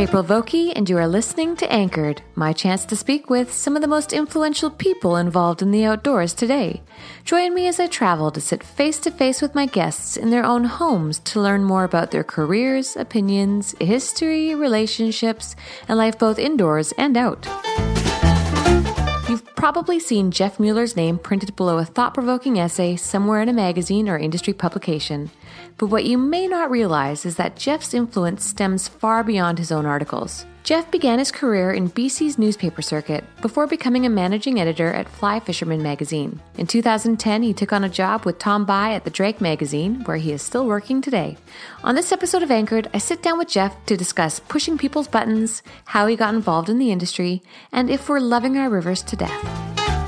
April Vokey, and you are listening to Anchored, my chance to speak with some of the most influential people involved in the outdoors today. Join me as I travel to sit face to face with my guests in their own homes to learn more about their careers, opinions, history, relationships, and life both indoors and out. You've probably seen Geoff Mueller's name printed below a thought provoking essay somewhere in a magazine or industry publication. But what you may not realize is that Geoff's influence stems far beyond his own articles. Geoff began his career in BC's newspaper circuit before becoming a managing editor at Fly Fisherman magazine. In 2010, he took on a job with Tom Bie at the Drake magazine, where he is still working today. On this episode of Anchored, I sit down with Jeff to discuss pushing people's buttons, how he got involved in the industry, and if we're loving our rivers to death.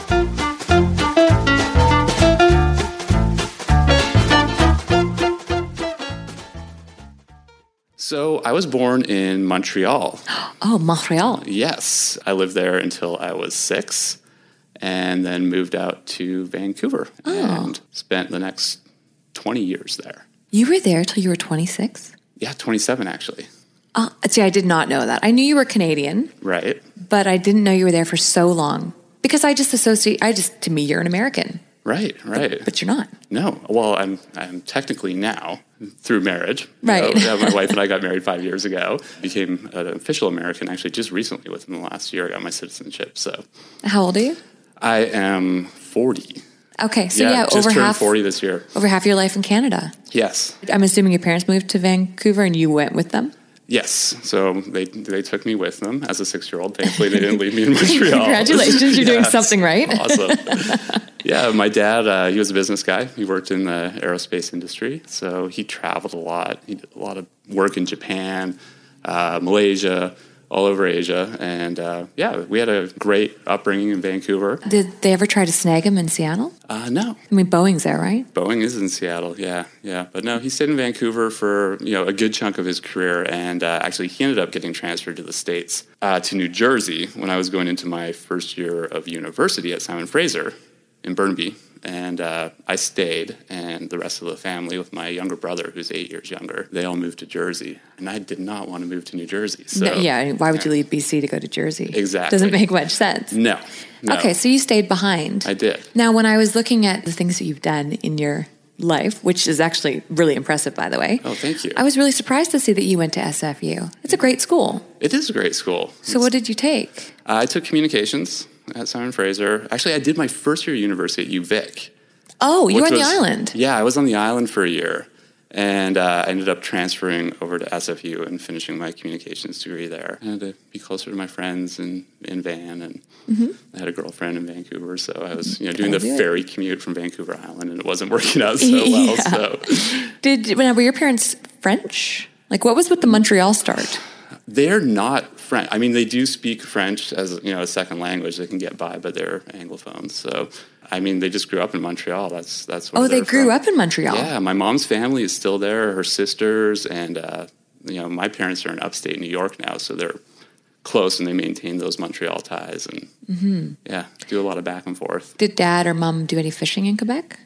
So I was born in Montreal. Oh, Montreal. Yes, I lived there until I was six, and then moved out to Vancouver and spent the next twenty years there. You were there till you were 26? Yeah, twenty-seven actually. Uh, see, I did not know that. I knew you were Canadian, Right, but I didn't know you were there for so long. Because I just associate, I just, to me, you're an American, right, right. but you're not. no, well, I'm I'm technically now through marriage. Right. yeah, my wife and I got married five years ago. Became an official American actually just recently. Within the last year, I got my citizenship. So How old are you? I am forty. Okay, so yeah, just over half forty this year. over half your life in Canada. Yes, I'm assuming your parents moved to Vancouver and you went with them. Yes, so they they took me with them as a six year old. Thankfully, they didn't leave me in Montreal. Congratulations, you're doing something right. Awesome. yeah, my dad uh, he was a business guy. He worked in the aerospace industry, so he traveled a lot. He did a lot of work in Japan, uh, Malaysia, all over Asia, and uh, yeah, we had a great upbringing in Vancouver. Did they ever try to snag him in Seattle? Uh, no, I mean, Boeing's there, right? Boeing is in Seattle, yeah, yeah. But no, he stayed in Vancouver for you know a good chunk of his career, and uh, actually he ended up getting transferred to the states, uh, to New Jersey, when I was going into my first year of university at Simon Fraser in Burnaby, and uh, I stayed, and the rest of the family, with my younger brother, who's eight years younger, they all moved to Jersey, and I did not want to move to New Jersey. So No, yeah, why would you leave BC to go to Jersey? Exactly. Doesn't make much sense. no, no. Okay, so you stayed behind. I did. Now, when I was looking at the things that you've done in your life, which is actually really impressive, by the way. Oh, thank you. I was really surprised to see that you went to SFU. It's a great school. It is a great school. So, what did you take? I took communications at Simon Fraser. Actually, I did my first year of university at UVic. Oh, you were on the was- island. Yeah, I was on the island for a year. And uh, I ended up transferring over to SFU and finishing my communications degree there. I had to be closer to my friends in, in Van, and I had a girlfriend in Vancouver, so I was you know doing the do it. ferry commute from Vancouver Island, and it wasn't working out so well. Yeah. So Did were your parents French? Like, what was with the Montreal start? they're not French. I mean, they do speak French as you know a second language. They can get by, but they're Anglophones. So I mean, they just grew up in Montreal. That's that's where Oh, they grew from. up in Montreal. Yeah, my mom's family is still there. Her sisters and uh, you know my parents are in upstate New York now, so they're close and they maintain those Montreal ties and Mm-hmm. yeah, do a lot of back and forth. Did dad or mom do any fishing in Quebec?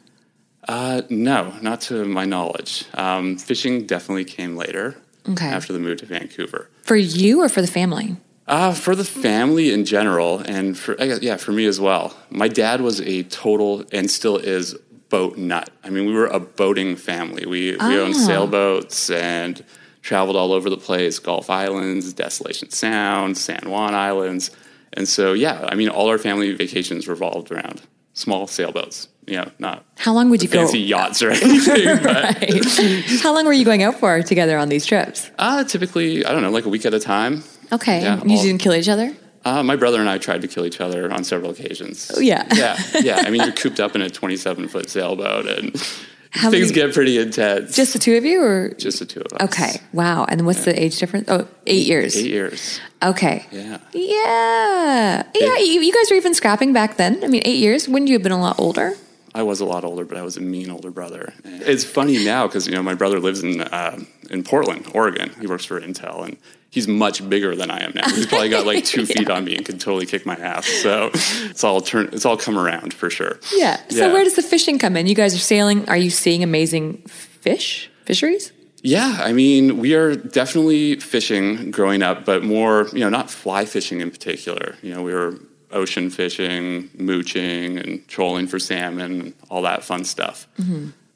Uh, no, not to my knowledge. Um, fishing definitely came later Okay. after the move to Vancouver. For you or for the family? Uh, for the family in general, and for I guess, yeah, for me as well. My dad was a total and still is boat nut. I mean, we were a boating family. We we owned Ah. sailboats and traveled all over the place: Gulf Islands, Desolation Sound, San Juan Islands, and so yeah, I mean, all our family vacations revolved around small sailboats. You know, not How long would you fancy go? yachts or anything. Right. How long were you going out for together on these trips? uh, typically, I don't know, like a week at a time. Okay. Yeah, you all- didn't kill each other? Uh, my brother and I tried to kill each other on several occasions. Oh, yeah. yeah, yeah. I mean, you're cooped up in a 27 foot sailboat, and How things many- get pretty intense. Just the two of you or? just the two of us. Okay. Wow. And what's the age difference? Oh, eight years. Eight years. Okay. Yeah. Yeah. Yeah. You, you guys were even scrapping back then. I mean, eight years. Wouldn't you have been a lot older? I was a lot older, but I was a mean older brother. It's funny now because you know my brother lives in uh, in Portland, Oregon. He works for Intel, and he's much bigger than I am now. He's probably got like two feet on me and could totally kick my ass. So it's all turn. It's all come around for sure. Yeah. So Yeah. where does the fishing come in? You guys are sailing. Are you seeing amazing fish? Fisheries? Yeah, I mean, we are definitely fishing growing up, but more, you know, not fly fishing in particular. You know, we were ocean fishing, mooching, and trolling for salmon, and all that fun stuff.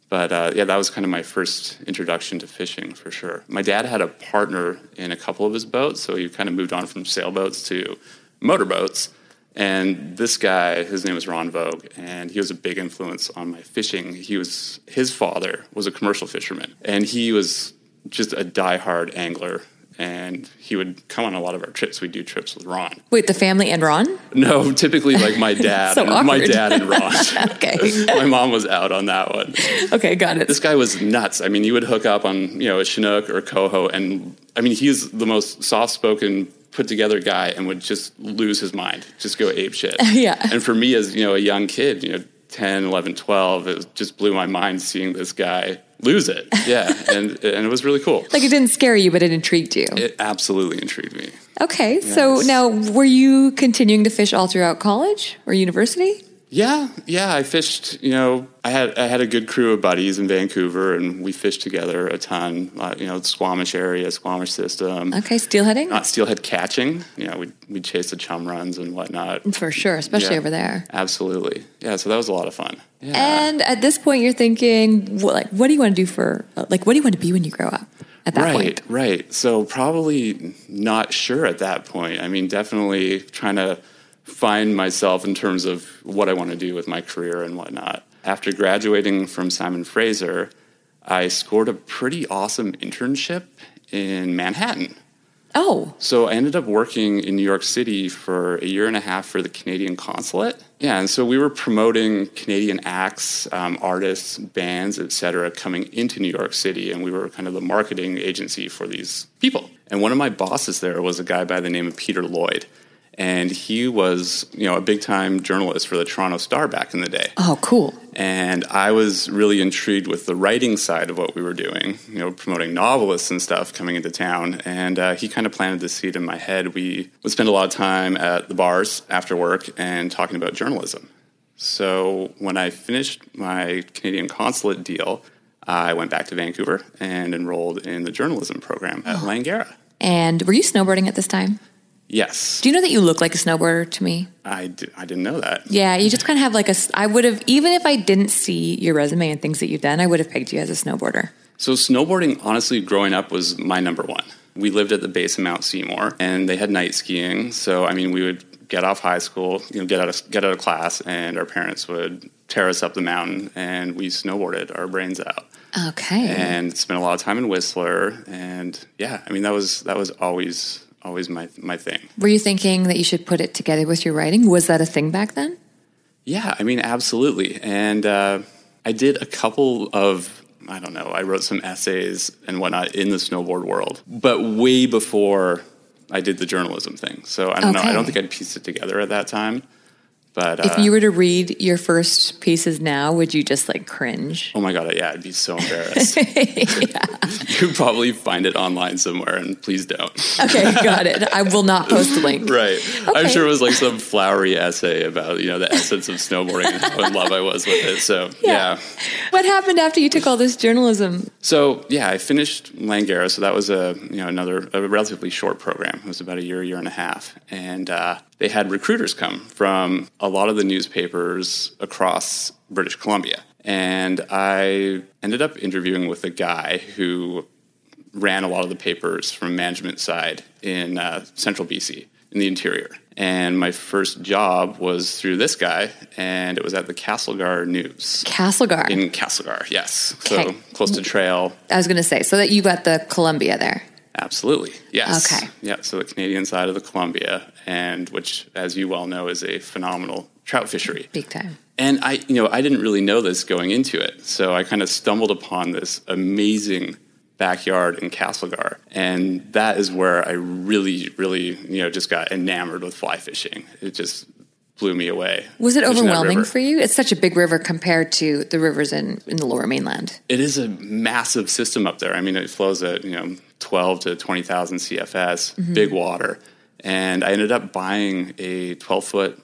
But uh, yeah, that was kind of my first introduction to fishing for sure. My dad had a partner in a couple of his boats, so he kind of moved on from sailboats to motorboats. And this guy, his name was Ron Vogue, and he was a big influence on my fishing. He was his father was a commercial fisherman, and he was just a diehard angler. And he would come on a lot of our trips. We'd do trips with Ron. Wait, the family and Ron? No, typically like my dad, So and my dad and Ron. Okay. my mom was out on that one. okay, got it. This guy was nuts. I mean, you would hook up on you know a Chinook or a coho, and I mean, he's the most soft-spoken, put-together guy, and would just lose his mind, just go ape shit. Yeah. And for me, as you know, a young kid, you know, 10, 11, 12, it just blew my mind seeing this guy lose it. Yeah, and and it was really cool. like it didn't scare you, but it intrigued you. It absolutely intrigued me. Okay, so now were you continuing to fish all throughout college or university? Yeah, yeah. I fished. You know, I had I had a good crew of buddies in Vancouver, and we fished together a ton. Uh, you know, Squamish area, Squamish system. Okay, steelheading? Not steelhead catching. You know, we'd we'd chase the chum runs and whatnot. For sure, especially Yeah. over there. Absolutely. Yeah. So that was a lot of fun. Yeah. And at this point, you're thinking, what, like, what do you want to do for, like, what do you want to be when you grow up? At that right, point, right. So probably not sure at that point. I mean, definitely trying to find myself in terms of what I want to do with my career and whatnot. After graduating from Simon Fraser, I scored a pretty awesome internship in Manhattan. oh, So I ended up working in New York City for a year and a half for the Canadian consulate. Yeah, and so we were promoting Canadian acts, um, artists, bands, et cetera, coming into New York City, and we were kind of the marketing agency for these people. And one of my bosses there was a guy by the name of Peter Lloyd, and he was, you know, a big time journalist for the Toronto Star back in the day. oh, cool. And I was really intrigued with the writing side of what we were doing, you know, promoting novelists and stuff coming into town. And uh, he kind of planted the seed in my head. We would spend a lot of time at the bars after work and talking about journalism. So when I finished my Canadian consulate deal, I went back to Vancouver and enrolled in the journalism program at Langara. And were you snowboarding at this time? Yes, Do you know that you look like a snowboarder to me? I, I didn't know that. Yeah, you just kind of have like a. I would have, even if I didn't see your resume and things that you've done, I would have pegged you as a snowboarder. So snowboarding, honestly, growing up was my number one. We lived at the base of Mount Seymour, and they had night skiing. So I mean, we would get off high school, you know, get out of get out of class, and our parents would tear us up the mountain, and we snowboarded our brains out. Okay. And spent a lot of time in Whistler, and yeah, I mean that was that was always always my my thing. Were you thinking that you should put it together with your writing? Was that a thing back then? Yeah, I mean absolutely, and uh, I did a couple of I don't know, I wrote some essays and whatnot in the snowboard world, but way before I did the journalism thing. So I don't know. I don't think I'd pieced it together at that time. But If uh, you were to read your first pieces now, would you just like cringe? oh my god, yeah, I'd be so embarrassed. You'd probably find it online somewhere, and please don't. Okay, got it. I will not post a link. Right. I'm sure it was like some flowery essay about you know the essence of snowboarding and how in love I was with it. So yeah. What happened after you took all this journalism? So yeah, I finished Langara. So that was a you know another a relatively short program. It was about a year, year and a half, and uh, they had recruiters come from a lot of the newspapers across British Columbia, and I ended up interviewing with a guy who ran a lot of the papers from management side in uh, central BC in the interior. And my first job was through this guy, and it was at the Castlegar News Castlegar. in Castlegar. Yes, Okay. so close to Trail. I was going to say, so that you got the Columbia there. Absolutely. Yes. Okay. Yeah. So the Canadian side of the Columbia, and which, as you well know, is a phenomenal trout fishery. Big time. And I, you know, I didn't really know this going into it, so I kind of stumbled upon this amazing backyard in Castlegar, and that is where I really, really, you know, just got enamored with fly fishing. It just blew me away. Was it overwhelming for you? It's such a big river compared to the rivers in, in the lower mainland. It is a massive system up there. I mean, it flows at you know twelve to twenty thousand CFS, Mm-hmm. big water, and I ended up buying a twelve foot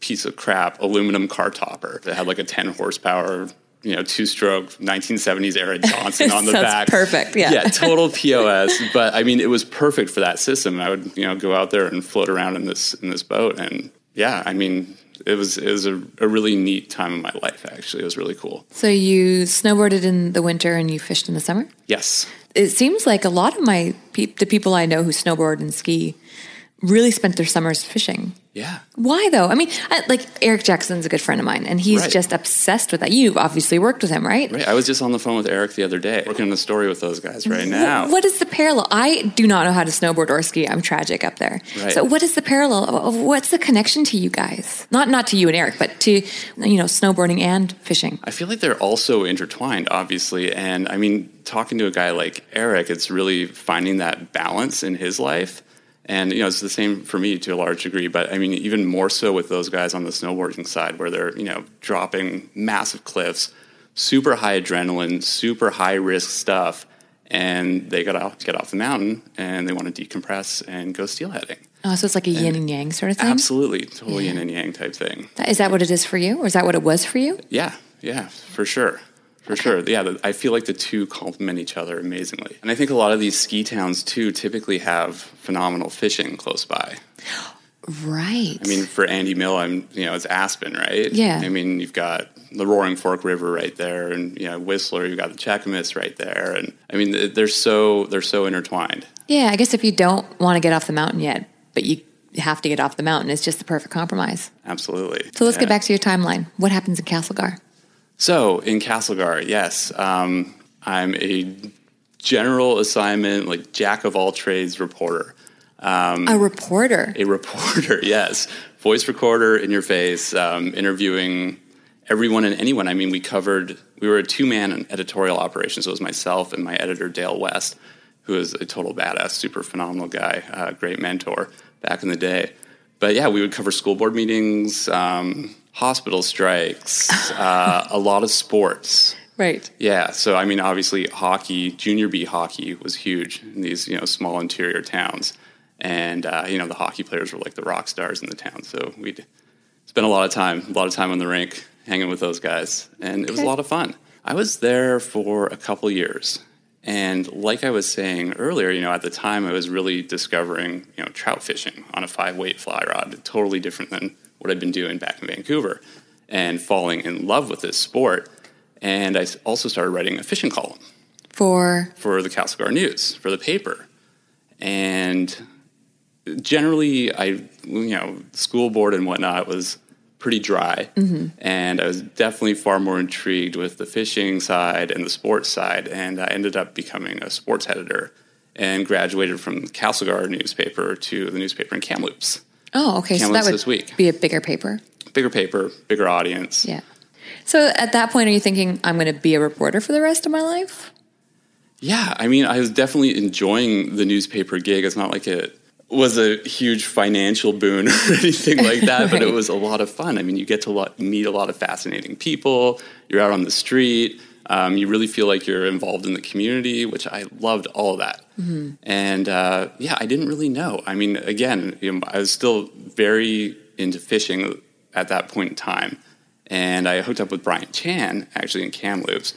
piece of crap aluminum car topper that had like a ten horsepower. You know, two-stroke 1970s era Johnson on the back. perfect, yeah. yeah, total POS. But I mean, it was perfect for that system. I would, you know, go out there and float around in this in this boat, and yeah, I mean, it was it was a, a really neat time in my life. Actually, it was really cool. So you snowboarded in the winter and you fished in the summer? Yes, It seems like a lot of my peop the people I know who snowboard and ski really spent their summers fishing. Yeah. Why though? I mean, I, like Eric Jackson's a good friend of mine, and he's Right. just obsessed with that. You've obviously worked with him, right? Right. I was just on the phone with Eric the other day, working on a story with those guys right now. What is the parallel? I do not know how to snowboard or ski. I'm tragic up there. Right. So, what is the parallel? of What's the connection to you guys? Not not to you and Eric, but to you know snowboarding and fishing. I feel like they're also intertwined, obviously. And I mean, talking to a guy like Eric, it's really finding that balance in his life. And, you know, it's the same for me to a large degree, but I mean, even more so with those guys on the snowboarding side where they're, you know, dropping massive cliffs, super high adrenaline, super high risk stuff. And they got off, get off the mountain and they want to decompress and go steelheading. Oh, so it's like a yin and yang sort of thing. Absolutely. Totally yin and yang type thing. Is that what it is for you, or is that what it was for you? Yeah, yeah, for sure. For sure. Yeah, the, I feel like the two complement each other amazingly. And I think a lot of these ski towns, too, typically have phenomenal fishing close by. Right. I mean, for Andy Mill, I'm, you know, it's Aspen, right? Yeah. I mean, you've got the Roaring Fork River right there, and, you know, Whistler, you've got the Cheakamus right there. And I mean, they're so, they're so intertwined. yeah, I guess if you don't want to get off the mountain yet, but you have to get off the mountain, it's just the perfect compromise. Absolutely. So let's Yeah. get back to your timeline. What happens in Castlegar? So in Castlegar, yes, um, I'm a general assignment, like jack of all trades reporter. a reporter. A reporter, yes. Voice recorder in your face, um, interviewing everyone and anyone. I mean, we covered, we were a two man editorial operation. So it was myself and my editor, Dale West, who is a total badass, super phenomenal guy, uh, great mentor back in the day. But yeah, we would cover school board meetings, um, hospital strikes, uh, a lot of sports. Right. Yeah, so I mean, obviously, hockey, junior B hockey was huge in these you know small interior towns, and uh, you know the hockey players were like the rock stars in the town. So we'd spend a lot of time, a lot of time on the rink, hanging with those guys, and it was a lot of fun. I was there for a couple years, and like I was saying earlier, you know, at the time I was really discovering you know trout fishing on a five weight fly rod, totally different than what I'd been doing back in Vancouver, and falling in love with this sport. And I also started writing a fishing column For? For the Castlegar News for the paper, and generally, I you know, school board and whatnot was pretty dry, mm-hmm. and I was definitely far more intrigued with the fishing side and the sports side, and I ended up becoming a sports editor and graduated from the Castlegar newspaper to the newspaper in Kamloops. Oh, okay. so that would this week. be a bigger paper. Bigger paper, bigger audience. Yeah. So at that point, are you thinking I'm going to be a reporter for the rest of my life? Yeah, I mean, I was definitely enjoying the newspaper gig. It's not like it was a huge financial boon or anything like that, but it was a lot of fun. I mean, you get to meet a lot of fascinating people. You're out on the street. Um, you really feel like you're involved in the community, which I loved all of that. And uh, yeah, I didn't really know. I mean, again, you know, I was still very into fishing at that point in time. And I hooked up with Brian Chan actually in Kamloops.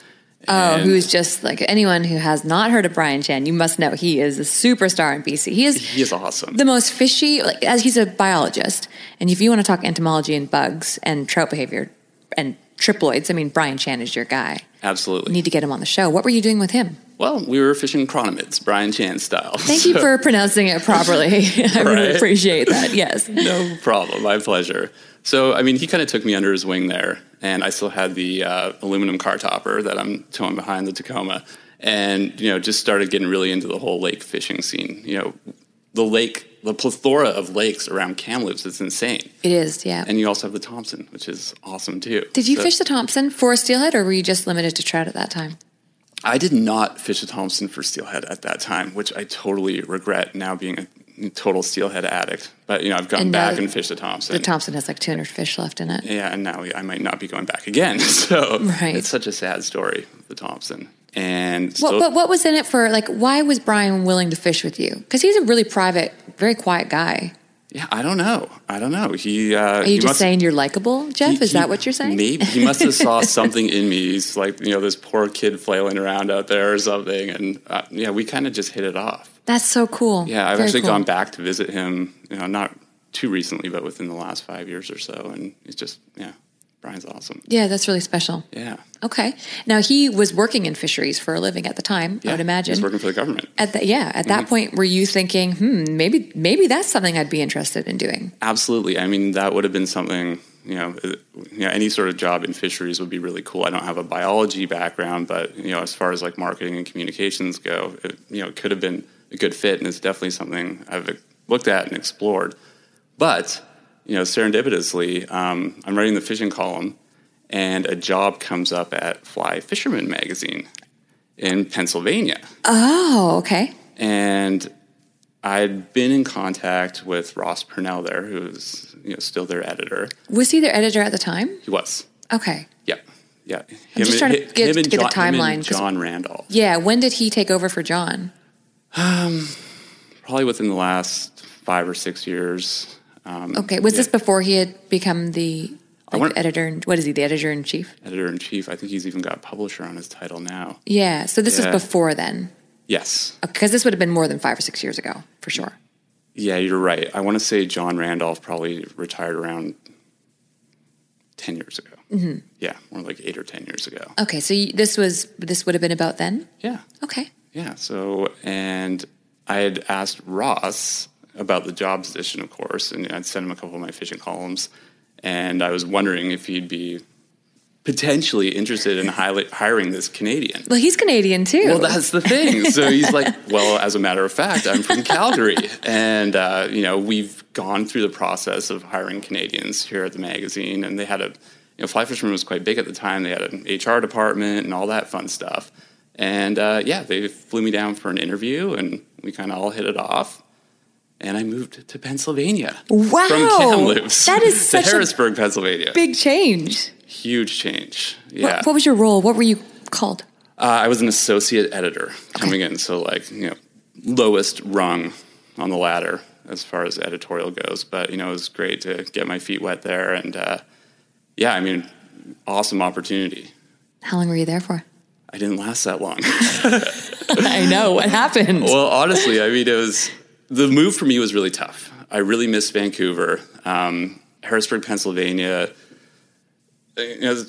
Oh, who's just like anyone who has not heard of Brian Chan, you must know he is a superstar in BC. He is He is awesome. the most fishy, like as he's a biologist. And if you want to talk entomology and bugs and trout behavior and triploids, I mean, Brian Chan is your guy. Absolutely. You need to get him on the show. What were you doing with him? Well, we were fishing chironomids, Brian Chan style. Thank you for pronouncing it properly. I really Right. appreciate that. Yes. no problem. My pleasure. So, I mean, he kind of took me under his wing there, and I still had the uh, aluminum car topper that I'm towing behind the Tacoma, and you know, just started getting really into the whole lake fishing scene. You know, the lake, the plethora of lakes around Kamloops is insane, It is, yeah. and you also have the Thompson, which is awesome too. Did you So- fish the Thompson for steelhead or were you just limited to trout at that time? I did not fish the Thompson for steelhead at that time, which I totally regret now being a total steelhead addict. But you know, I've gone And back uh, and fished the Thompson. The Thompson has like 200 fish left in it. yeah, and now I might not be going back again. So Right. it's such a sad story, the Thompson. And What, still, but what was in it for, like, why was Brian willing to fish with you? Because he's a really private, very quiet guy. yeah, I don't know. I don't know. He uh, Are you just saying you're likable, Geoff? Is that what you're saying? Maybe he must have saw something in me. He's like, you know, this poor kid flailing around out there or something, and uh, yeah, we kind of just hit it off. That's so cool. Yeah, I've Very actually cool. gone back to visit him. You know, not too recently, but within the last five years or so, and it's just yeah, Brian's awesome. Yeah, that's really special. Yeah, Okay. Now he was working in fisheries for a living at the time. yeah. I would imagine. he's working for the government. At the, yeah, at that point, were you thinking, hmm, maybe maybe that's something I'd be interested in doing? Absolutely. I mean, that would have been something. You know, you know, any sort of job in fisheries would be really cool. I don't have a biology background, but you know, as far as like marketing and communications go, it, you know, it could have been a good fit, and it's definitely something I've looked at and explored. But you know, serendipitously, um, I'm writing the fishing column, and a job comes up at Fly Fisherman magazine in Pennsylvania Oh, okay. and I'd been in contact with Ross Purnell there, who's you know still their editor. Was he their editor at the time? He was, Okay. yeah, yeah. I'm just and- trying to get- him to get the John, him timeline, John Randolph, Yeah. When did he take over for John? Um, probably within the last five or six years. Um, Okay. Was this before he had become the like, want- editor? in- What is he? The editor in chief? editor in chief? I think he's even got publisher on his title now. Yeah. So this Yeah. was before then, Yes, because this would have been more than five or six years ago, for sure. yeah, you're right. I want to say John Randolph probably retired around ten years ago. Mm-hmm. Yeah, more like eight or ten years ago. Okay. So you, this was this would have been about then. Yeah. Okay. Yeah. So, and I had asked Ross about the job position, of course, and I'd sent him a couple of my fishing columns, and I was wondering if he'd be potentially interested in hiring this Canadian. Well, he's Canadian too. Well, that's the thing. So he's like, well, as a matter of fact, I'm from Calgary. And, uh, you know, we've gone through the process of hiring Canadians here at the magazine. And they had a, you know, Fly Fisherman was quite big at the time. They had an HR department and all that fun stuff. And, uh, yeah, they flew me down for an interview and we kind of all hit it off. And I moved to Pennsylvania. Wow. From Kamloops. That is to such a Harrisburg, Pennsylvania. big change. Huge change. What- Yeah. What, was your role? What were you called? Uh, I was an associate editor coming in, so like you know, lowest rung on the ladder as far as editorial goes. But you know, it was great to get my feet wet there, and uh, yeah, I mean, awesome opportunity. How long were you there for? I didn't last that long. I know what happened. well, honestly, I mean, it was the move for me was really tough. I really missed Vancouver, um, Harrisburg, Pennsylvania. uh, You know,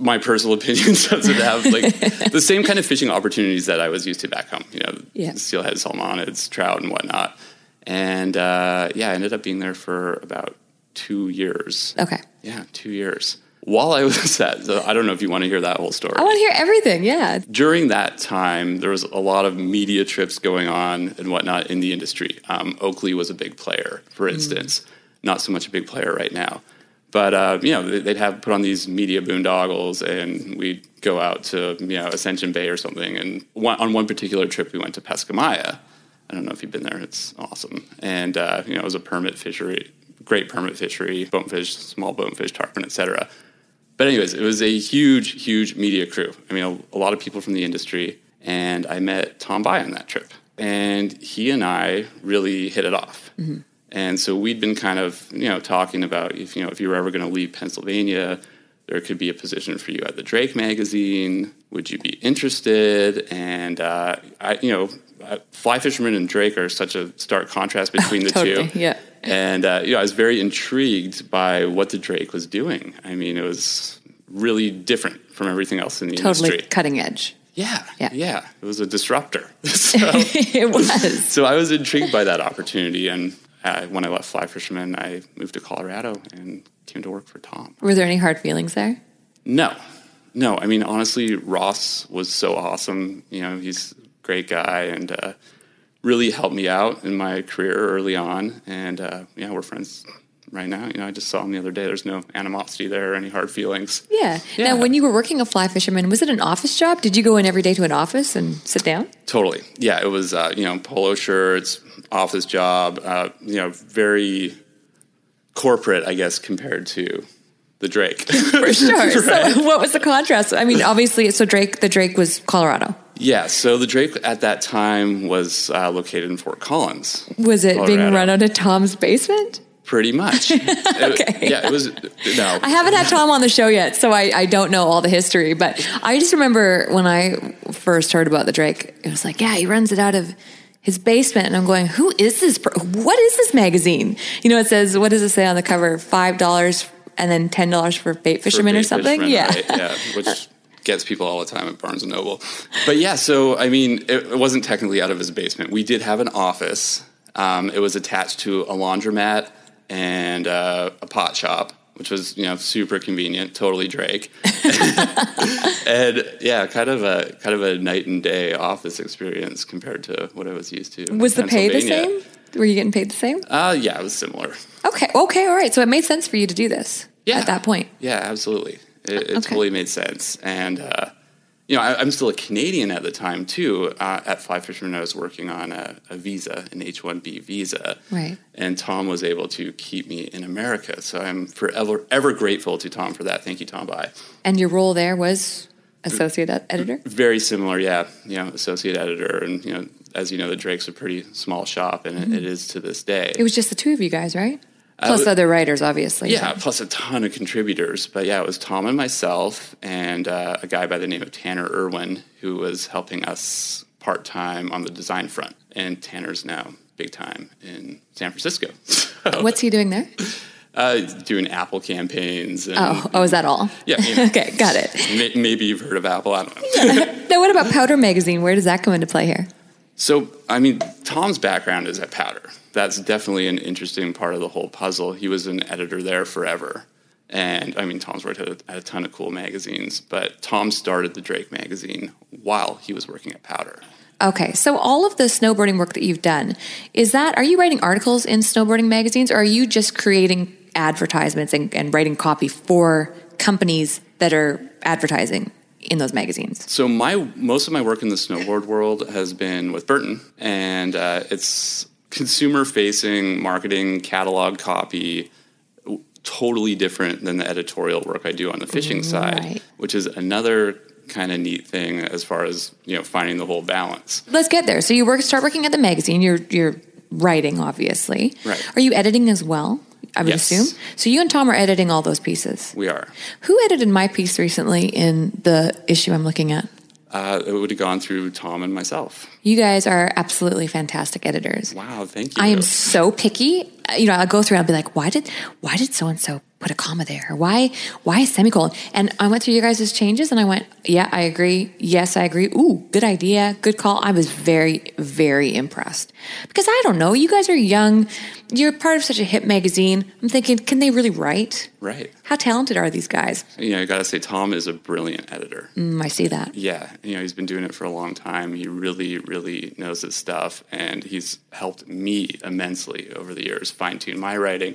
my personal opinions doesn't have like the same kind of fishing opportunities that I was used to back home. You know, Yeah. steelhead, salmonids, trout, and whatnot. And uh, yeah, I ended up being there for about two years. Okay. Yeah, two years. While I was at, so I don't know if you want to hear that whole story. I want to hear everything. Yeah. During that time, there was a lot of media trips going on and whatnot in the industry. Um, Oakley was a big player, for instance. Not so much a big player right now. But uh, you know, they'd have put on these media boondoggles, and we'd go out to you know Ascension Bay or something. And one, on one particular trip, we went to Pesca Maya. I don't know if you've been there; it's awesome. And uh, you know, it was a permit fishery, great permit fishery, bonefish, small bonefish, tarpon, etc. But anyways, it was a huge, huge media crew. I mean, a, a lot of people from the industry, and I met Tom Bie on that trip, and he and I really hit it off. And so we'd been kind of, you know, talking about if you know if you were ever going to leave Pennsylvania, there could be a position for you at the Drake magazine. Would you be interested? And uh, I, you know, uh, fly fishermen and Drake are such a stark contrast between the Totally, two. yeah. And uh, you know, I was very intrigued by what the Drake was doing. I mean, it was really different from everything else in the Totally industry. Totally cutting edge. Yeah, Yeah. yeah, It was a disruptor. so, it was. so I was intrigued by that opportunity, and uh, when I left Fly Fisherman, I moved to Colorado and came to work for Tom. Were there any hard feelings there? No, no. I mean, honestly, Ross was so awesome. You know, he's a great guy and uh, really helped me out in my career early on. And uh, yeah, we're friends right now. You know, I just saw him the other day. There's no animosity there or any hard feelings. Yeah. Yeah. Now, when you were working a fly fisherman, was it an office job? Did you go in every day to an office and sit down? Totally. Yeah, it was, uh, you know, polo shirts, office job, uh, you know, very corporate, I guess, compared to the Drake. For sure. So, what was the contrast? I mean, obviously, so Drake, the Drake was Colorado. Yeah, so the Drake at that time was uh, located in Fort Collins. Was it being run out of Tom's basement? Pretty much. okay. yeah, it was, no. I haven't had Tom on the show yet, so I, I don't know all the history. But I just remember when I first heard about the Drake, it was like, yeah, he runs it out of his basement. And I'm going, who is this? What is this magazine? You know, it says, what does it say on the cover? $5 and then $10 for bait for fishermen or something? fishermen, yeah. right, yeah, which gets people all the time at Barnes and Noble. But yeah, so I mean, it, it wasn't technically out of his basement. We did have an office. Um, it was attached to a laundromat and uh, a pot shop, which was you know super convenient, totally Drake. and yeah, kind of a kind of a night and day office experience compared to what I was used to. Was the pay the same? Were you getting paid the same? Uh, yeah, it was similar. Okay. Okay. All right. So it made sense for you to do this Yeah. at that point. Yeah, absolutely. It, it Okay. totally made sense. And, uh, you know, I, I'm still a Canadian at the time, too. Uh, at Fly Fisherman, I was working on a, a visa, an H 1B visa. Right. And Tom was able to keep me in America. So I'm forever ever grateful to Tom for that. Thank you, Tom Bie. And your role there was associate ed- editor? Very similar, yeah. You know, associate editor. And, you know, as you know, the Drake's a pretty small shop, and it, it is to this day. It was just the two of you guys, right? Plus w- other writers, obviously. Yeah, plus a ton of contributors. But yeah, it was Tom and myself, and uh, a guy by the name of Tanner Irwin, who was helping us part time on the design front. And Tanner's now big time in San Francisco, What's he doing there? uh, doing Apple campaigns. And, Oh, oh, is that all? Yeah, you know. okay, got it. may- maybe you've heard of Apple. I don't know. Now, what about Powder Magazine? Where does that come into play here? So, I mean, Tom's background is at Powder. That's definitely an interesting part of the whole puzzle. He was an editor there forever. And I mean, Tom's worked at a, at a ton of cool magazines, but Tom started the Drake magazine while he was working at Powder. Okay, so all of the snowboarding work that you've done, is that, are you writing articles in snowboarding magazines or are you just creating advertisements and, and writing copy for companies that are advertising in those magazines? So my most of my work in the snowboard world has been with Burton, and uh, it's consumer facing marketing, catalog copy, totally different than the editorial work I do on the fishing side, which is another kind of neat thing as far as you know finding the whole balance. Let's get there. So you work, start working at the magazine. You're you're writing, obviously. Right. Are you editing as well? I would Yes. assume. So you and Tom are editing all those pieces. We are. Who edited my piece recently in the issue I'm looking at? Uh, it would have gone through Tom and myself. You guys are absolutely fantastic editors. Wow, thank you. I am so picky. You know, I'll go through and I'll be like, why did why did so and so put a comma there? Why why a semicolon? And I went through you guys' changes and I went, yeah, I agree. Yes, I agree. Ooh, good idea. Good call. I was very, very impressed. Because I don't know, you guys are young. You're part of such a hip magazine. I'm thinking, can they really write? Right. How talented are these guys? You know, I got to say, Tom is a brilliant editor. Mm, I see that. Yeah, you know, he's been doing it for a long time. He really, really knows his stuff, and he's helped me immensely over the years fine tune my writing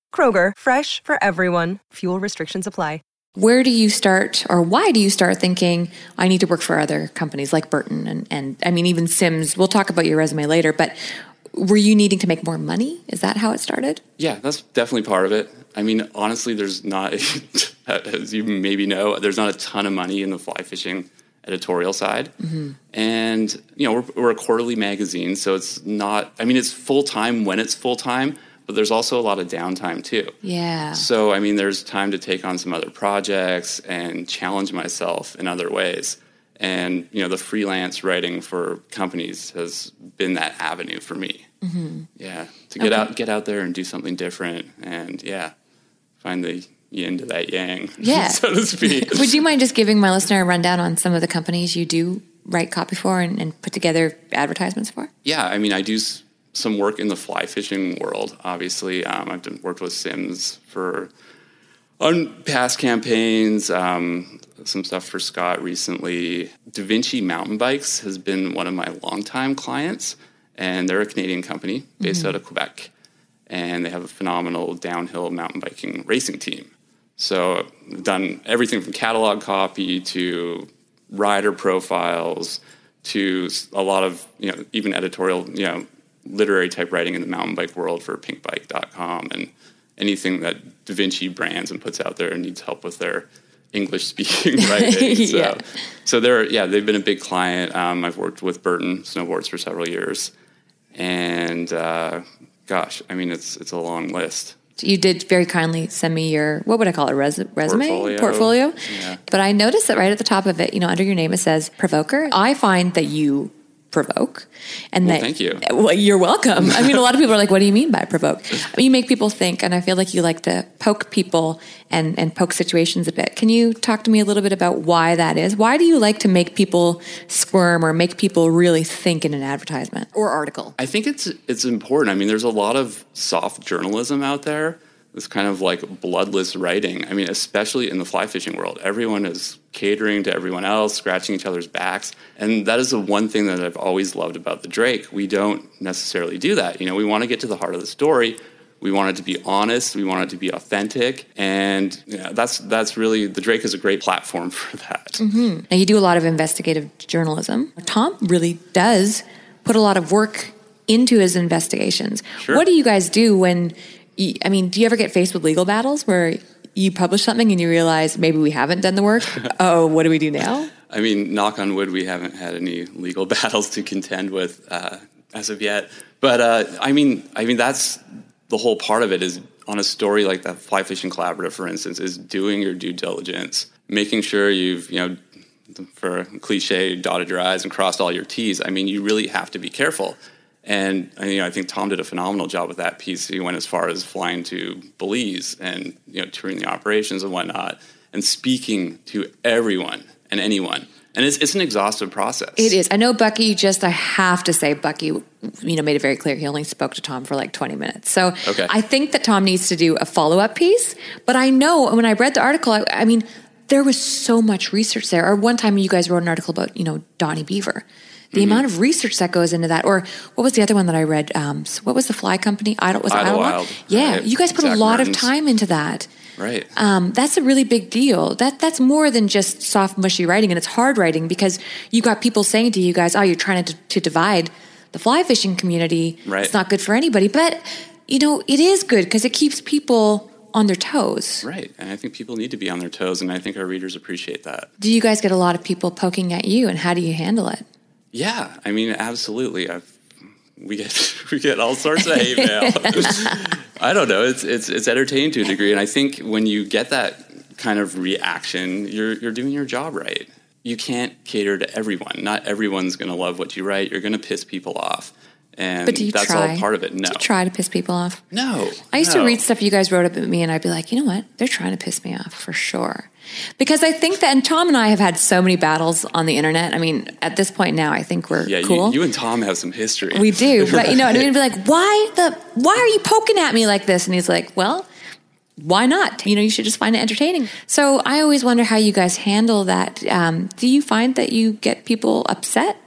Kroger, fresh for everyone. Fuel restrictions apply. Where do you start, or why do you start thinking, I need to work for other companies like Burton and, and I mean, even Simms? We'll talk about your resume later, but were you needing to make more money? Is that how it started? Yeah, that's definitely part of it. I mean, honestly, there's not, as you maybe know, there's not a ton of money in the fly fishing editorial side. Mm-hmm. And, you know, we're, we're a quarterly magazine, so it's not, I mean, it's full time when it's full time but there's also a lot of downtime too. Yeah. So, I mean, there's time to take on some other projects and challenge myself in other ways. And, you know, the freelance writing for companies has been that avenue for me. Mm-hmm. Yeah. To get okay. out, get out there and do something different and, yeah, find the yin to that yang, yeah. so to speak. Would you mind just giving my listener a rundown on some of the companies you do write copy for and, and put together advertisements for? Yeah. I mean, I do some work in the fly fishing world. Obviously, um, I've done, worked with Simms for on past campaigns. Um, some stuff for Scott recently. Devinci Mountain Bikes has been one of my longtime clients, and they're a Canadian company based mm-hmm. out of Quebec, and they have a phenomenal downhill mountain biking racing team. So, I've done everything from catalog copy to rider profiles to a lot of you know even editorial you know literary type writing in the mountain bike world for pinkbike.com and anything that Devinci brands and puts out there and needs help with their English speaking writing. So, yeah. so they're, yeah, they've been a big client. Um, I've worked with Burton Snowboards for several years. And uh, gosh, I mean, it's, it's a long list. You did very kindly send me your what would I call it res- resume portfolio. portfolio. Yeah. But I noticed that right at the top of it, you know, under your name it says provoker. I find that you provoke and well, that thank you. Well you're welcome. I mean a lot of people are like what do you mean by provoke? I mean, you make people think and i feel like you like to poke people and and poke situations a bit. Can you talk to me a little bit about why that is? Why do you like to make people squirm or make people really think in an advertisement or article? I think it's it's important. I mean there's a lot of soft journalism out there this kind of like bloodless writing. I mean, especially in the fly fishing world, everyone is catering to everyone else, scratching each other's backs. And that is the one thing that I've always loved about the Drake. We don't necessarily do that. You know, we want to get to the heart of the story. We want it to be honest. We want it to be authentic, and that's that's really the Drake is a great platform for that. Mm-hmm. Now you do a lot of investigative journalism. Tom really does put a lot of work into his investigations. Sure. What do you guys do when I mean, do you ever get faced with legal battles where you publish something and you realize maybe we haven't done the work? oh, what do we do now? I mean, knock on wood, we haven't had any legal battles to contend with uh, as of yet. But uh, I mean, I mean that's the whole part of it is on a story like that fly fishing collaborative, for instance, is doing your due diligence, making sure you've you know for cliche dotted your i's and crossed all your t's. I mean, you really have to be careful and you know, I think Tom did a phenomenal job with that piece. He went as far as flying to Belize and you know touring the operations and whatnot, and speaking to everyone and anyone. And it's, it's an exhaustive process. It is. I know Bucky. Just I have to say, Bucky, you know, made it very clear he only spoke to Tom for like twenty minutes. So okay. I think that Tom needs to do a follow up piece. But I know when I read the article, I, I mean, there was so much research there. Or one time you guys wrote an article about you know Donnie Beaver the mm-hmm. amount of research that goes into that. Or what was the other one that I read? Um, what was the fly company? Idle was Idylwilde. Yeah, right. you guys put Zach a lot Mertens. of time into that. Right. Um, that's a really big deal. That that's more than just soft, mushy writing, and it's hard writing because you got people saying to you guys, "Oh, you're trying to, to divide the fly fishing community. Right. It's not good for anybody." But you know, it is good because it keeps people on their toes. Right. And I think people need to be on their toes, and I think our readers appreciate that. Do you guys get a lot of people poking at you, and how do you handle it? Yeah, I mean, absolutely. I've, we get we get all sorts of hate mail. I don't know. It's it's it's entertaining to a degree, and I think when you get that kind of reaction, you're you're doing your job right. You can't cater to everyone. Not everyone's going to love what you write. You're going to piss people off, and But do you that's try? all part of it. No, Do you try to piss people off? no. I used no. to read stuff you guys wrote up at me, and I'd be like, you know what? They're trying to piss me off for sure. Because I think that, and Tom and I have had so many battles on the internet. I mean, at this point now, I think we're Yeah, cool. you, you and Tom have some history. we do, but you know, and we'd be like, why the, why are you poking at me like this? And he's like, well, why not? You know, you should just find it entertaining. So I always wonder how you guys handle that. Um, do you find that you get people upset?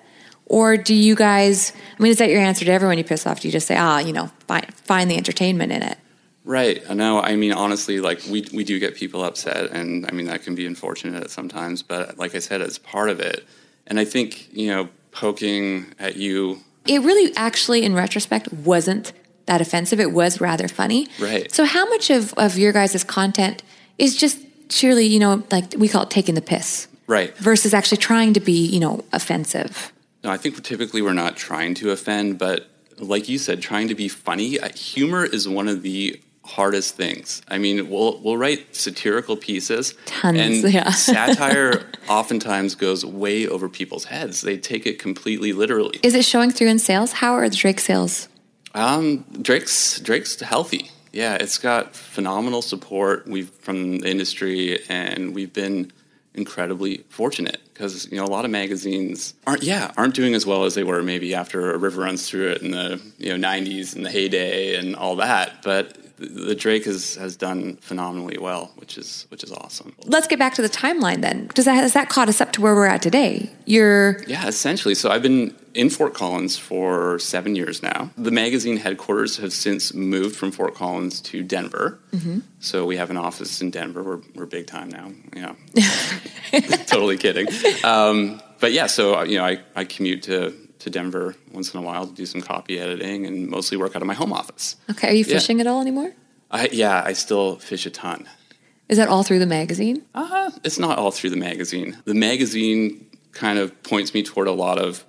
Or do you guys, I mean, is that your answer to everyone you piss off? Do you just say, ah, you know, find, find the entertainment in it? Right. Know. I mean, honestly, like we we do get people upset, and I mean that can be unfortunate sometimes. But like I said, it's part of it. And I think you know, poking at you. It really, actually, in retrospect, wasn't that offensive. It was rather funny. Right. So, how much of, of your guys' content is just surely, you know, like we call it taking the piss Right. versus actually trying to be, you know, offensive? No, I think typically we're not trying to offend, but like you said, trying to be funny. Uh, Humor is one of the hardest things. I mean, we'll we'll write satirical pieces, Tons, and yeah. satire oftentimes goes way over people's heads. They take it completely literally. Is it showing through in sales? How are the Drake sales? Um, Drake's Drake's healthy. Yeah, it's got phenomenal support we've from the industry, and we've been incredibly fortunate because you know a lot of magazines aren't yeah aren't doing as well as they were maybe after a river runs through it in the you know 90s and the heyday and all that, but the, the Drake has has done phenomenally well, which is which is awesome. Let's get back to the timeline then. Does that, has that caught us up to where we're at today? You're, Yeah, essentially. So I've been in Fort Collins for seven years now. The magazine headquarters have since moved from Fort Collins to Denver. So we have an office in Denver. We're, we're big time now. Yeah, totally kidding. Um, but yeah, so you know, I, I commute to to Denver once in a while to do some copy editing and mostly work out of my home office. okay, are you Yeah. fishing at all anymore? I, yeah, I still fish a ton. Is that all through the magazine? Uh, it's not all through the magazine. The magazine kind of points me toward a lot of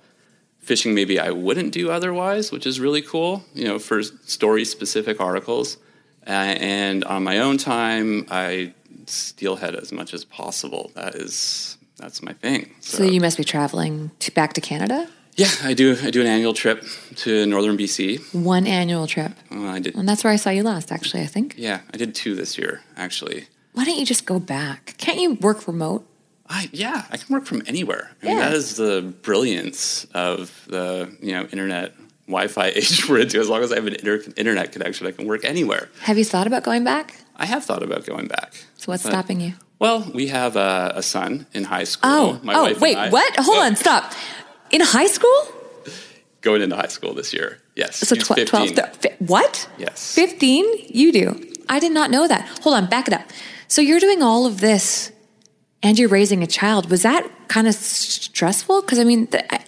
fishing maybe I wouldn't do otherwise, which is really cool, you know, for story specific articles. Uh, and on my own time, I steelhead as much as possible. That is, that's my thing. So you must be traveling to, back to Canada? Yeah, I do. I do an annual trip to northern BC. One annual trip. Uh, I did. And that's where I saw you last, actually, I think. Yeah, I did two this year, actually. Why don't you just go back? Can't you work remote? I, yeah, I can work from anywhere. I mean, Yeah. that is the brilliance of the you know internet Wi-Fi age we're into. As long as I have an inter- internet connection, I can work anywhere. Have you thought about going back? I have thought about going back. So what's But- stopping you? Well, we have a, a son in high school. Oh, My oh, wife and wait, what? Hold Oh, on, stop. In high school? Going into high school this year. Yes. So tw- 12, 15. thir- fi- what? Yes. 15? You do. I did not know that. Hold on, back it up. So you're doing all of this and you're raising a child. Was that kind of stressful? Because I mean, th- I-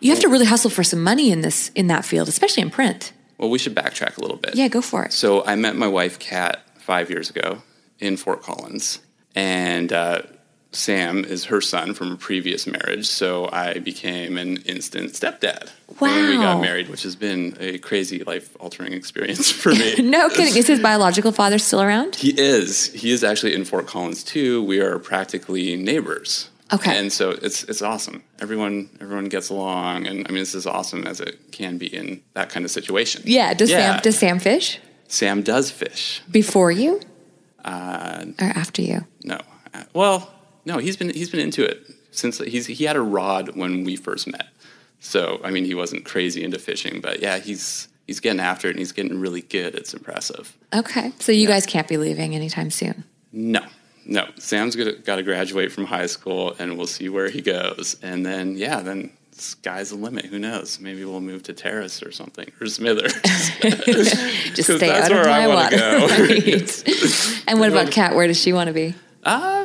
you have to really hustle for some money in this in that field, especially in print. Well, we should backtrack a little bit. Yeah, go for it. So I met my wife, Kat, five years ago in Fort Collins, and uh, Sam is her son from a previous marriage. So I became an instant stepdad when we got married, which has been a crazy life-altering experience for me. No kidding. Is his biological father still around? He is. He is actually in Fort Collins too. We are practically neighbors. Okay. And so it's it's awesome. Everyone everyone gets along, and I mean this is awesome as it can be in that kind of situation. Yeah. Does Yeah. Sam does Sam fish Sam does fish. before you Uh, or after you? no, Uh, well, no. He's been he's been into it since he's he had a rod when we first met. So I mean he wasn't crazy into fishing, but yeah, he's he's getting after it and he's getting really good. It's impressive. Okay. So you guys can't be leaving anytime soon. No, no. Sam's got to graduate from high school, and we'll see where he goes. And then, yeah, then sky's the limit. Who knows? Maybe we'll move to Terrace or something or Smithers. Just stay that's out of where I my water. go. Right. and what about Kat? Where does she want to be? uh,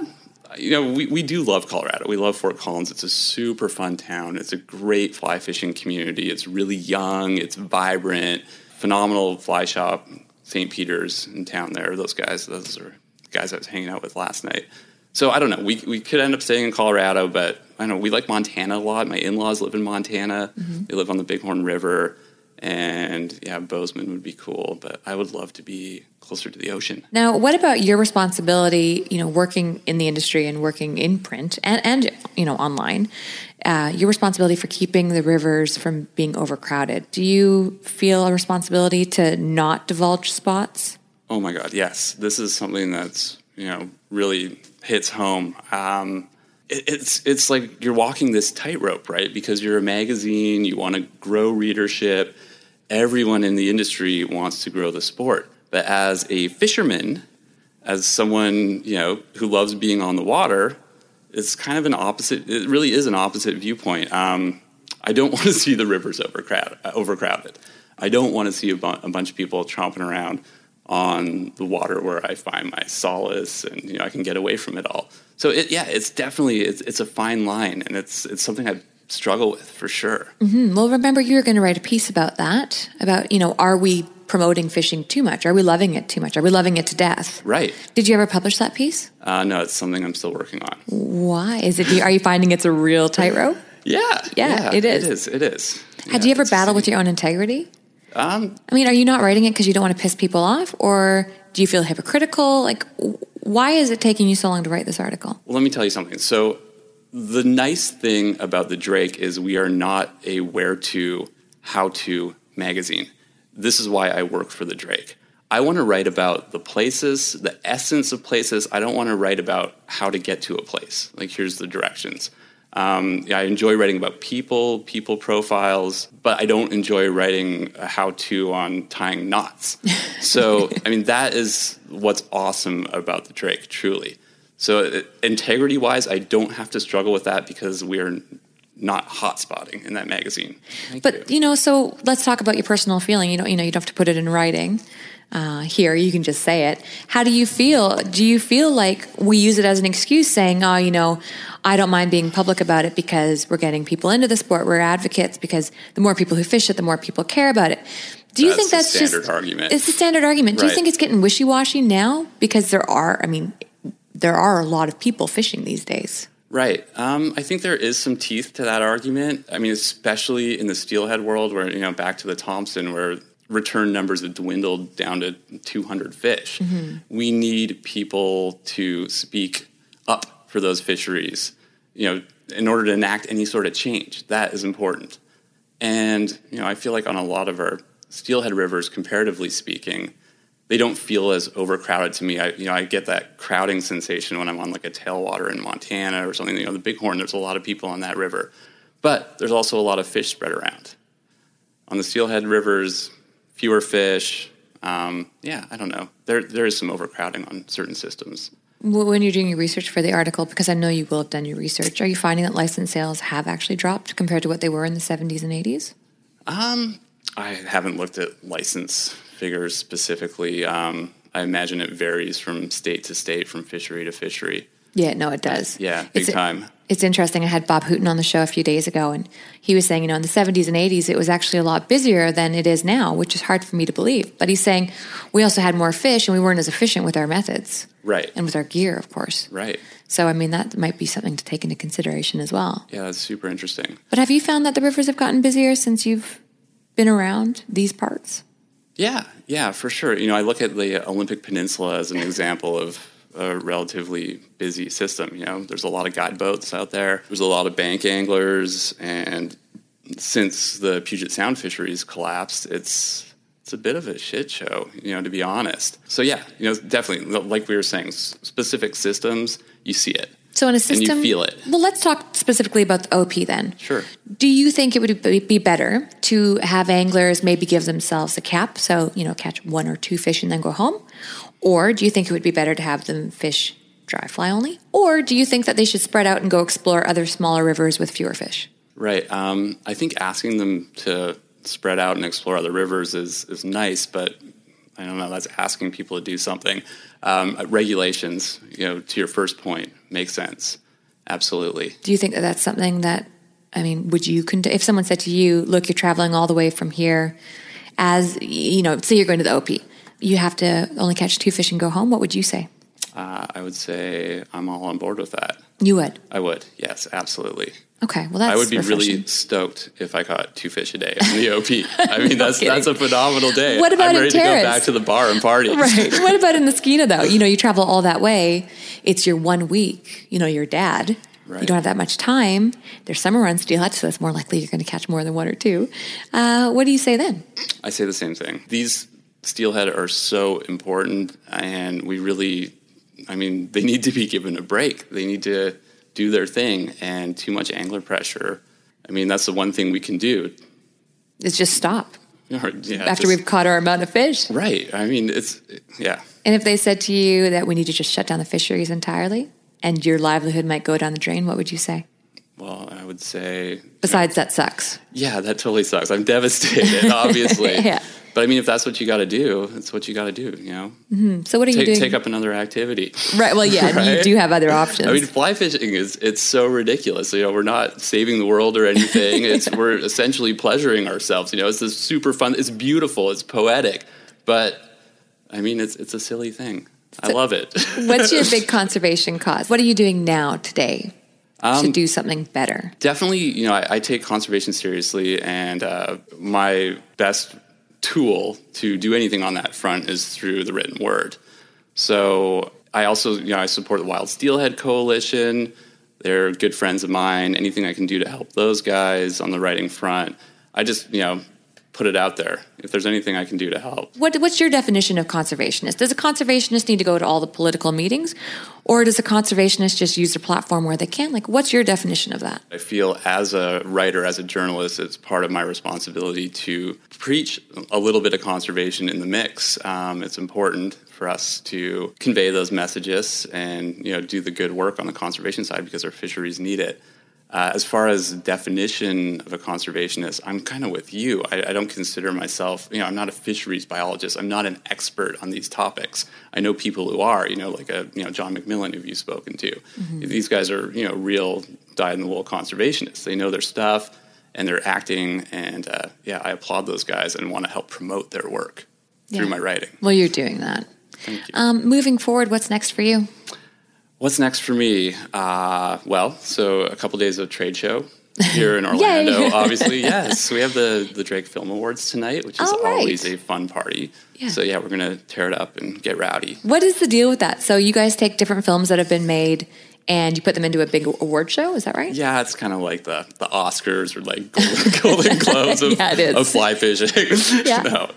you know, we, we do love Colorado. We love Fort Collins. It's a super fun town. It's a great fly fishing community. It's really young. It's vibrant. Phenomenal fly shop. St. Peter's in town there. Those guys, those are guys I was hanging out with last night. So I don't know. We we could end up staying in Colorado, but I don't know. We like Montana a lot. My in laws live in Montana. Mm-hmm. They live on the Bighorn River, and yeah, Bozeman would be cool. But I would love to be closer to the ocean. Now, what about your responsibility? You know, working in the industry and working in print and and you know online. Uh, your responsibility for keeping the rivers from being overcrowded. Do you feel a responsibility to not divulge spots? Oh my God, yes. This is something that's you know really hits home. Um, it's it's like you're walking this tightrope, right? Because you're a magazine, you want to grow readership. Everyone in the industry wants to grow the sport, but as a fisherman, as someone you know who loves being on the water, it's kind of an opposite. It really is an opposite viewpoint. Um, I don't want to see the rivers overcrowded. overcrowded. I don't want to see a, bu- a bunch of people tromping around on the water where I find my solace and you know I can get away from it all. So it, yeah, it's definitely it's, it's a fine line and it's it's something I struggle with for sure. Mm-hmm. Well, remember you were going to write a piece about that about you know are we promoting fishing too much? Are we loving it too much? Are we loving it to death? Right. Did you ever publish that piece? Uh, no, it's something I'm still working on. Why is it? Are you finding it's a real tightrope? yeah, yeah, yeah, it is. It is. It is. Had yeah, you ever battled with your own integrity? Um, I mean, are you not writing it because you don't want to piss people off, or do you feel hypocritical? Like, why is it taking you so long to write this article? Well, let me tell you something. So, the nice thing about the Drake is we are not a where to, how to magazine. This is why I work for the Drake. I want to write about the places, the essence of places. I don't want to write about how to get to a place. Like, here's the directions. Um, I enjoy writing about people, people profiles, but I don't enjoy writing a how to on tying knots. So, I mean, that is what's awesome about the Drake, truly. So, uh, integrity wise, I don't have to struggle with that because we're not hot spotting in that magazine. Thank but you. you. know, so let's talk about your personal feeling. You know, you know, you don't have to put it in writing. Uh, here, you can just say it. How do you feel? Do you feel like we use it as an excuse, saying, "Oh, you know, I don't mind being public about it because we're getting people into the sport. We're advocates because the more people who fish it, the more people care about it." Do you that's think that's standard just argument? It's the standard argument. Do you think it's getting wishy washy now because there are? I mean, there are a lot of people fishing these days. Right. Um, I think there is some teeth to that argument. I mean, especially in the steelhead world, where you know, back to the Thompson, where return numbers have dwindled down to 200 fish. Mm-hmm. We need people to speak up for those fisheries. You know, in order to enact any sort of change, that is important. And you know, I feel like on a lot of our steelhead rivers, comparatively speaking, they don't feel as overcrowded to me. I, you know, I get that crowding sensation when I'm on like a tailwater in Montana or something. You know, the Bighorn, there's a lot of people on that river, but there's also a lot of fish spread around. On the Steelhead rivers, fewer fish. Um, yeah, I don't know. There, there is some overcrowding on certain systems. When you're doing your research for the article, because I know you will have done your research, are you finding that license sales have actually dropped compared to what they were in the 70s and 80s? Um, I haven't looked at license figures specifically. Um, I imagine it varies from state to state, from fishery to fishery. Yeah, no, it does. Yeah, big it's, time. It's interesting. I had Bob Hooton on the show a few days ago, and he was saying, you know, in the 70s and 80s, it was actually a lot busier than it is now, which is hard for me to believe. But he's saying we also had more fish, and we weren't as efficient with our methods. Right. And with our gear, of course. Right. So, I mean, that might be something to take into consideration as well. Yeah, that's super interesting. But have you found that the rivers have gotten busier since you've been around these parts? Yeah, yeah, for sure. You know, I look at the Olympic Peninsula as an example of a relatively busy system. You know, there's a lot of guide boats out there. There's a lot of bank anglers, and since the Puget Sound fisheries collapsed, it's it's a bit of a shit show. You know, to be honest. So yeah, you know, definitely, like we were saying, specific systems, you see it. So in a system, and you feel it. Well, let's talk specifically about the OP then. Sure. Do you think it would be better to have anglers maybe give themselves a cap, so you know, catch one or two fish and then go home, or do you think it would be better to have them fish dry fly only, or do you think that they should spread out and go explore other smaller rivers with fewer fish? Right. Um, I think asking them to spread out and explore other rivers is is nice, but I don't know. That's asking people to do something. Um, regulations, you know, to your first point, make sense. Absolutely. Do you think that that's something that, I mean, would you, cont- if someone said to you, look, you're traveling all the way from here, as, you know, say you're going to the OP, you have to only catch two fish and go home, what would you say? Uh, I would say I'm all on board with that. You would. I would, yes, absolutely. Okay, well that's I would be refreshing. really stoked if I caught two fish a day in the OP. I mean, that's kidding. that's a phenomenal day. What about I'm in ready to go back to the bar and party. Right. what about in the Skeena though? You know, you travel all that way. It's your one week. You know, your dad. Right. You don't have that much time. There's summer run steelhead, so it's more likely you're going to catch more than one or two. Uh, what do you say then? I say the same thing. These steelhead are so important, and we really, I mean, they need to be given a break. They need to do their thing, and too much angler pressure. I mean, that's the one thing we can do. Is just stop Or, yeah, after just- we've caught our amount of fish. right. I mean, it's yeah. And if they said to you that we need to just shut down the fisheries entirely and your livelihood might go down the drain, what would you say? Well, I would say Besides, that sucks. Yeah, that totally sucks. I'm devastated, obviously. Yeah. But I mean, if that's what you got to do, that's what you got to do. You know, So what are you take, doing? take up another activity. right. Well, yeah, you do have other options. I mean, fly fishing is it's so ridiculous. You know, we're not saving the world or anything. It's we're essentially pleasuring ourselves. You know, it's this super fun. It's beautiful. It's poetic. But I mean, it's it's a silly thing. I love it. What's your big conservation cause? What are you doing now today to Um, do something better? definitely you know I, I take conservation seriously and uh, my best tool to do anything on that front is through the written word. So i also you know i support the wild steelhead coalition. They're good friends of mine. Anything i can do to help those guys on the writing front. I just you know put it out there if there's anything i can do to help What, what's your definition of conservationist? Does a conservationist need to go to all the political meetings, or does a conservationist just use their platform where they can? Like, what's your definition of that? I feel as a writer, as a journalist, it's part of my responsibility to preach a little bit of conservation in the mix. Um, it's important for us to convey those messages and you know do the good work on the conservation side because our fisheries need it. Uh, as far as definition of a conservationist, I'm kind of with you. I, I don't consider myself, you know, I'm not a fisheries biologist. I'm not an expert on these topics. I know people who are, you know, like a, you know, John McMillan, who you've spoken to. These guys are, you know, real dyed-in-the-wool conservationists. They know their stuff and they're acting. And uh, yeah, I applaud those guys and want to help promote their work through my writing. Well, you're doing that. Thank you. Um, moving forward, what's next for you? What's next for me? Uh, well, so a couple days of trade show here in Orlando. Obviously, yes. We have the the Drake Film Awards tonight, which is All right. always a fun party. Yeah. So yeah, we're gonna tear it up and get rowdy. What is the deal with that? So, you guys take different films that have been made and you put them into a big award show. Is that right? Yeah, it's kind of like the the Oscars or like Golden, Globes of, Yeah, of fly fishing. Yeah. no,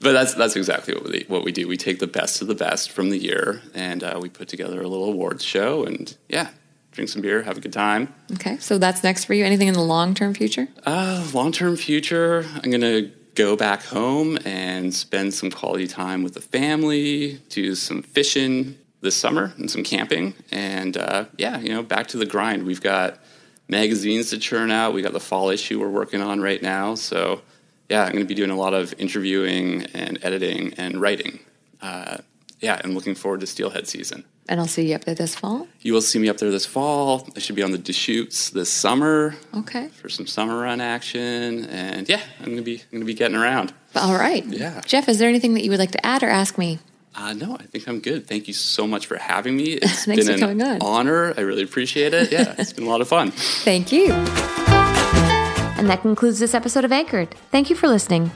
but that's that's exactly what we what we do. We take the best of the best from the year, and uh, we put together a little awards show, and yeah, drink some beer, have a good time. Okay. So, that's next for you. Anything in the long term future? Uh, long term future, I'm gonna go back home and spend some quality time with the family, do some fishing this summer and some camping, and uh, yeah, you know, back to the grind. We've got magazines to churn out. We got the fall issue we're working on right now, so yeah, I'm gonna be doing a lot of interviewing and editing and writing. Uh, yeah, and looking forward to Steelhead season. And I'll see you up there this fall. You will see me up there this fall. I should be on the Deschutes this summer Okay. for some summer run action, and yeah, I'm gonna be I'm gonna be getting around. All right. Yeah. Geoff, is there anything that you would like to add or ask me? Uh, no, I think I'm good. Thank you so much for having me. It's Thanks been for an coming on. honor. I really appreciate it. Yeah, it's been a lot of fun. Thank you. And that concludes this episode of Anchored. Thank you for listening.